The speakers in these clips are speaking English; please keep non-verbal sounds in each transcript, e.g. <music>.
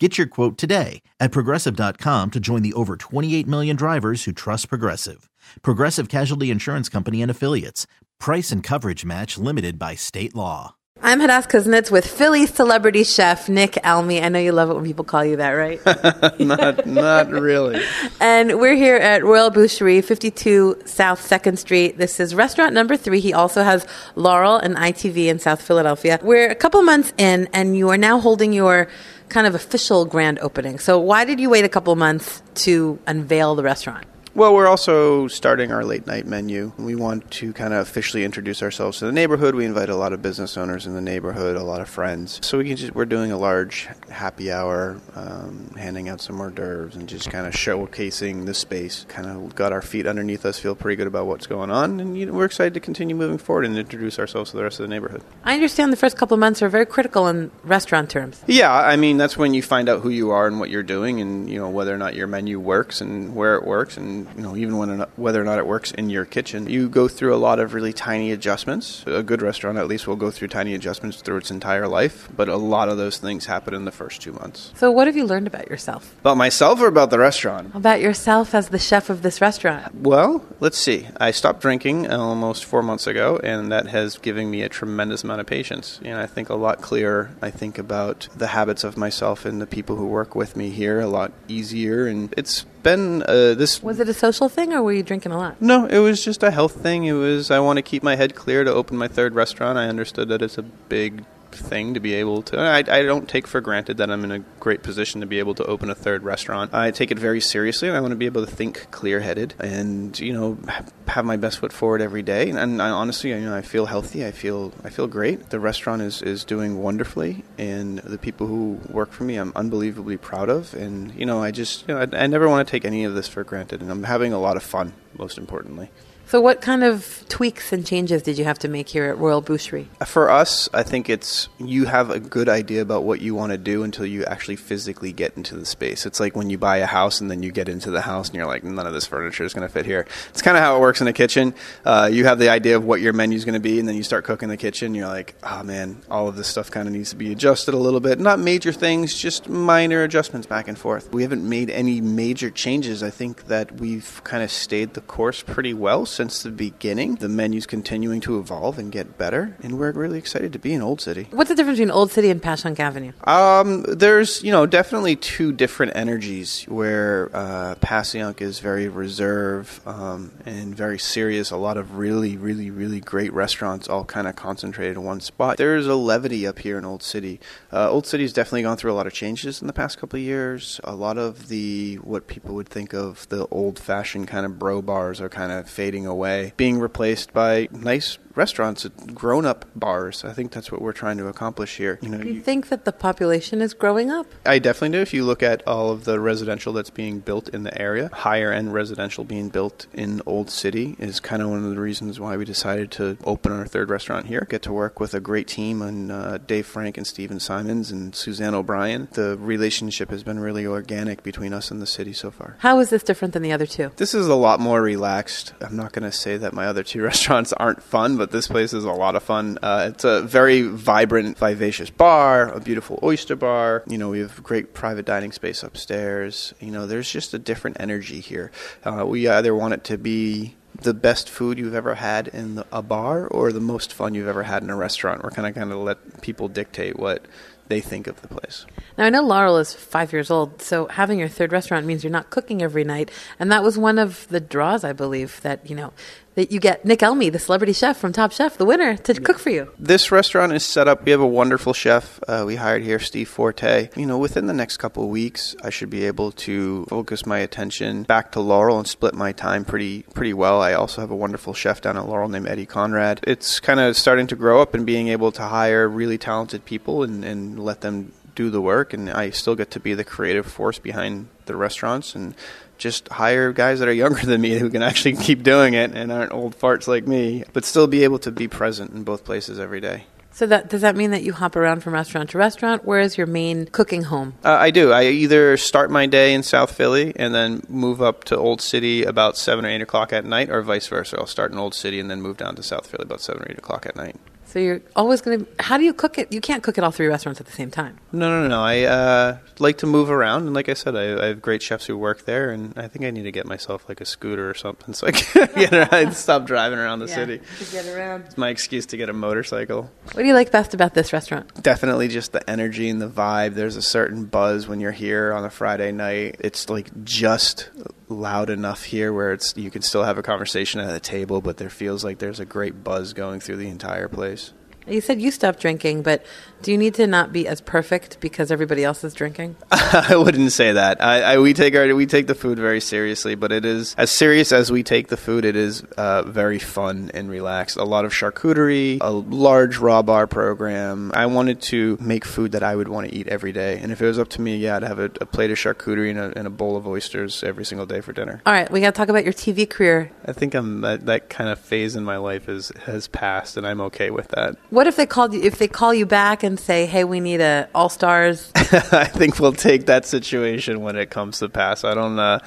Get your quote today at progressive.com to join the over 28 million drivers who trust Progressive. Progressive Casualty Insurance Company and Affiliates. Price and coverage match limited by state law. I'm Hadass Kuznits with Philly celebrity chef Nick Elmi. I know you love it when people call you that, right? <laughs> not, not really. and we're here at Royal Boucherie, 52 South 2nd Street. This is restaurant number three. He also has Laurel and ITV in South Philadelphia. We're a couple months in, and you are now holding your kind of official grand opening. So, why did you wait a couple months to unveil the restaurant? Well, we're also starting our late night menu. We want to kind of officially introduce ourselves to the neighborhood. We invite a lot of business owners in the neighborhood, a lot of friends. So we can just we're doing a large happy hour, um, handing out some hors d'oeuvres, and just kind of showcasing the space. Kind of got our feet underneath us, feel pretty good about what's going on, and you know, we're excited to continue moving forward and introduce ourselves to the rest of the neighborhood. I understand the first couple of months are very critical in restaurant terms. Yeah, I mean that's when you find out who you are and what you're doing, and you know whether or not your menu works and where it works, and you know even when whether or not it works in your kitchen. You go through a lot of really tiny adjustments. A good restaurant, at least, will go through tiny adjustments through its entire life, but a lot of those things happen in the first two months. So, what have you learned about yourself? About myself or about the restaurant? About yourself as the chef of this restaurant. Well, let's see. I stopped drinking almost four months ago, and that has given me a tremendous amount of patience. And I think a lot clearer. I think about the habits of myself and the people who work with me here a lot easier, and it's been uh, this. Was it a social thing, or were you drinking a lot? No, it was just a health thing. It was I want to keep my head clear to open my third restaurant. I understood that it's a big thing to be able to. I, I don't take for granted that I'm in a great position to be able to open a third restaurant. I take it very seriously. I want to be able to think clear headed and you know have my best foot forward every day. And I, honestly, you know, I feel healthy. I feel I feel great. The restaurant is is doing wonderfully, and the people who work for me, I'm unbelievably proud of. And you know, I just you know, I, I never want to take any of this for granted, and I'm having a lot of fun. Most importantly. So, what kind of tweaks and changes did you have to make here at Royal Boucherie? For us, I think it's you have a good idea about what you want to do until you actually physically get into the space. It's like when you buy a house and then you get into the house and you're like, none of this furniture is going to fit here. It's kind of how it works in a kitchen. Uh, you have the idea of what your menu is going to be, and then you start cooking the kitchen. You're like, oh man, all of this stuff kind of needs to be adjusted a little bit. Not major things, just minor adjustments back and forth. We haven't made any major changes. I think that we've kind of stayed the course pretty well since the beginning. The menu's continuing to evolve and get better, and we're really excited to be in Old City. What's the difference between Old City and Passyunk Avenue? Um, there's, you know, definitely two different energies where uh, Passyunk is very reserved um, and very serious. A lot of really, really, really great restaurants all kind of concentrated in one spot. There's a levity up here in Old City. Uh, Old City's definitely gone through a lot of changes in the past couple of years. A lot of the, what people would think of the old fashioned kind of bro bars are kind of fading away, being replaced by nice restaurants, grown up bars. I think that's what we're trying to accomplish here. You know, do you, you think that the population is growing up? I definitely do. If you look at all of the residential that's being built in the area, higher end residential being built in Old City is kind of one of the reasons why we decided to open our third restaurant here. Get to work with a great team and uh, Dave Frank and Stephen Simons and Suzanne O'Brien. The relationship has been really organic between us and the city so far. How is this different than the other two? This is a lot more relaxed. I'm not going to say that my other two <laughs> restaurants aren't fun, but this place is a lot of fun. Uh, it's a very vibrant, vivacious bar, a beautiful oyster bar. You know, we have great private dining space upstairs. You know, there's just a different energy here. Uh, we either want it to be the best food you've ever had in a bar or the most fun you've ever had in a restaurant. We're kind of kind of let people dictate what they think of the place. Now I know Laurel is five years old, so having your third restaurant means you're not cooking every night, and that was one of the draws, I believe, that you know that you get Nick Elmi, the celebrity chef from Top Chef, the winner, to cook for you. This restaurant is set up. We have a wonderful chef. Uh, we hired here, Steve Forte. You know, within the next couple of weeks, I should be able to focus my attention back to Laurel and split my time pretty pretty well. I also have a wonderful chef down at Laurel named Eddie Conrad. It's kind of starting to grow up and being able to hire really talented people and, and let them do the work, and I still get to be the creative force behind the restaurants and just hire guys that are younger than me who can actually <laughs> keep doing it and aren't old farts like me, but still be able to be present in both places every day. So that does that mean that you hop around from restaurant to restaurant? Where is your main cooking home? Uh, I do. I either start my day in South Philly and then move up to Old City about seven or eight o'clock at night, or vice versa. I'll start in Old City and then move down to South Philly about seven or eight o'clock at night. So you're always going to. How do you cook it? You can't cook at all three restaurants at the same time. No, no, no. I uh, like to move around, and like I said, I, I have great chefs who work there, and I think I need to get myself like a scooter or something <laughs> so I can get around, <laughs> stop driving around the city. to get around. It's my excuse to get a motorcycle. What do you like best about this restaurant? Definitely just the energy and the vibe. There's a certain buzz when you're here on a Friday night. It's like just loud enough here where it's you can still have a conversation at a table, but there feels like there's a great buzz going through the entire place. You said you stopped drinking, but do you need to not be as perfect because everybody else is drinking? <laughs> I wouldn't say that. I, I, we take our we take the food very seriously, but it is as serious as we take the food. It is uh, very fun and relaxed. A lot of charcuterie, a large raw bar program. I wanted to make food that I would want to eat every day, and if it was up to me, yeah, I'd have a, a plate of charcuterie and a, and a, bowl of oysters every single day for dinner. All right, we got to talk about your TV career. I think I'm that, that kind of phase in my life is has passed, and I'm okay with that. What if they called you? If they call you back and say, "Hey, we need a All Stars," <laughs> I think we'll take that situation when it comes to pass. I don't. Uh,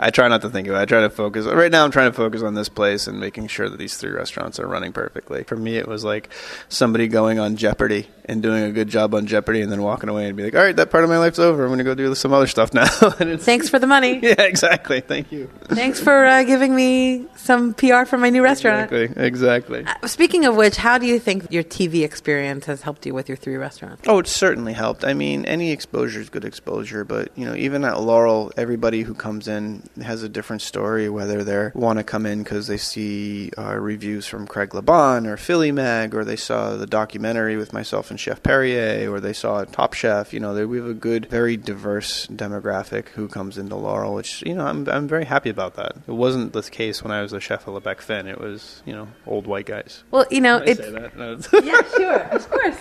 I try not to think about. it. I try to focus. Right now, I'm trying to focus on this place and making sure that these three restaurants are running perfectly. For me, it was like somebody going on Jeopardy and doing a good job on Jeopardy, and then walking away and be like, "All right, that part of my life's over. I'm going to go do some other stuff now." <laughs> Thanks for the money. <laughs> Yeah, exactly. Thank you. Thanks for uh, giving me some PR for my new restaurant. Exactly. Exactly. Uh, speaking of which, how do you think your TV experience has helped you with your three restaurants? Oh, it certainly helped. I mean, any exposure is good exposure, but you know, even at Laurel, everybody who comes in has a different story. Whether they want to come in because they see uh, reviews from Craig LaBan or Philly Mag, or they saw the documentary with myself and Chef Perrier, or they saw Top Chef. You know, they, we have a good, very diverse demographic who comes into Laurel, which you know, I'm I'm very happy about that. It wasn't the case when I was a chef at Le Bec-Fin. It was you know old white guys. Well, you know, it's no, yeah, sure, of course.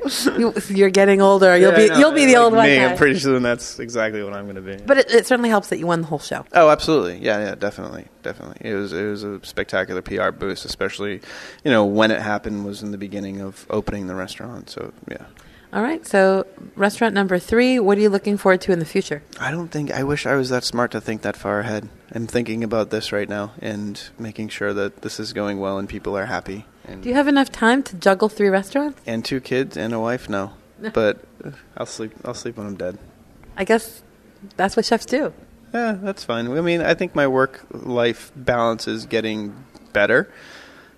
<laughs> you, are getting older. You'll yeah, be you'll be the like old one. Me, I'm pretty sure that's exactly what I'm going to be. But it, it, certainly helps that you won the whole show. Oh, absolutely. Yeah, yeah, definitely, definitely. It was it was a spectacular PR boost, especially you know when it happened was in the beginning of opening the restaurant. So yeah. All right. So, restaurant number three, what are you looking forward to in the future? I don't think, I wish I was that smart to think that far ahead. I'm thinking about this right now and making sure that this is going well and people are happy. Do you have enough time to juggle three restaurants? And two kids and a wife? No. but I'll sleep, I'll sleep when I'm dead. I guess that's what chefs do. Yeah, that's fine. I mean, I think my work life balance is getting better.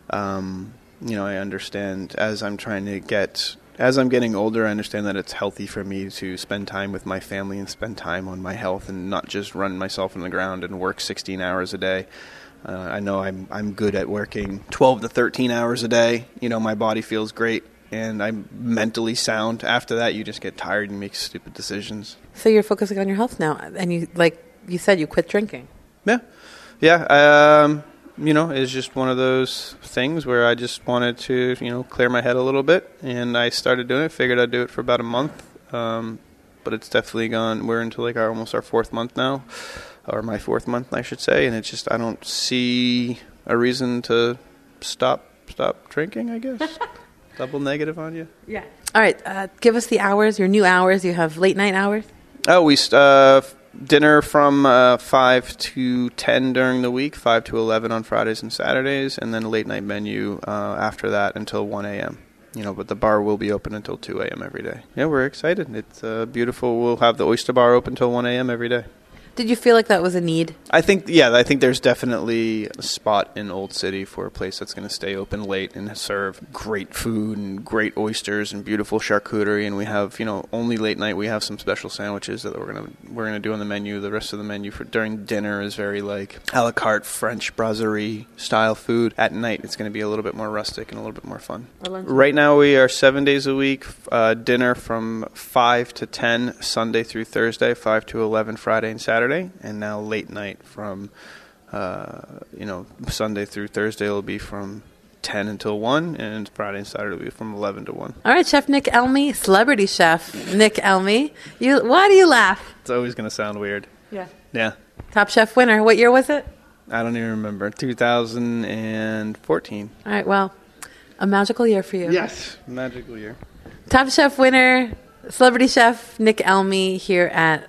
Um, you know, I understand as I'm trying to get as I'm getting older, I understand that it's healthy for me to spend time with my family and spend time on my health and not just run myself in the ground and work 16 hours a day. Uh, I know I'm I'm good at working 12 to 13 hours a day. You know, my body feels great and I'm mentally sound. After that, you just get tired and make stupid decisions. So you're focusing on your health now, and you like you said you quit drinking. Yeah, yeah. Um, you know, it's just one of those things where I just wanted to, you know, clear my head a little bit, and I started doing it. Figured I'd do it for about a month, um, but it's definitely gone. We're into like our almost our fourth month now, or my fourth month, I should say, and it's just I don't see a reason to stop stop drinking. I guess <laughs> double negative on you. Yeah. All right, uh, give us the hours. Your new hours. You have late night hours. Oh, we uh, dinner from uh, 5 to 10 during the week, 5 to 11 on Fridays and Saturdays, and then late night menu uh, after that until 1 a.m. You know, but the bar will be open until 2 a.m. every day. Yeah, we're excited. It's uh, beautiful. We'll have the oyster bar open until 1 a.m. every day. Did you feel like that was a need? I think, yeah, I think there's definitely a spot in Old City for a place that's going to stay open late and serve great food and great oysters and beautiful charcuterie. And we have, you know, only late night we have some special sandwiches that we're gonna we're gonna do on the menu. The rest of the menu for during dinner is very like a la carte French brasserie style food. At night, it's going to be a little bit more rustic and a little bit more fun. Right now, we are seven days a week. Uh, dinner from five to ten Sunday through Thursday, five to eleven Friday and Saturday. Saturday, and now late night from uh, you know Sunday through Thursday will be from 10 until 1, and Friday and Saturday will be from 11 to 1. All right, Chef Nick Elmi, celebrity chef Nick Elmi. You, why do you laugh? It's always going to sound weird. Yeah. Yeah. Top Chef winner. What year was it? I don't even remember. 2014. All right, well, a magical year for you. Yes, magical year. Top Chef winner, celebrity chef Nick Elmi here at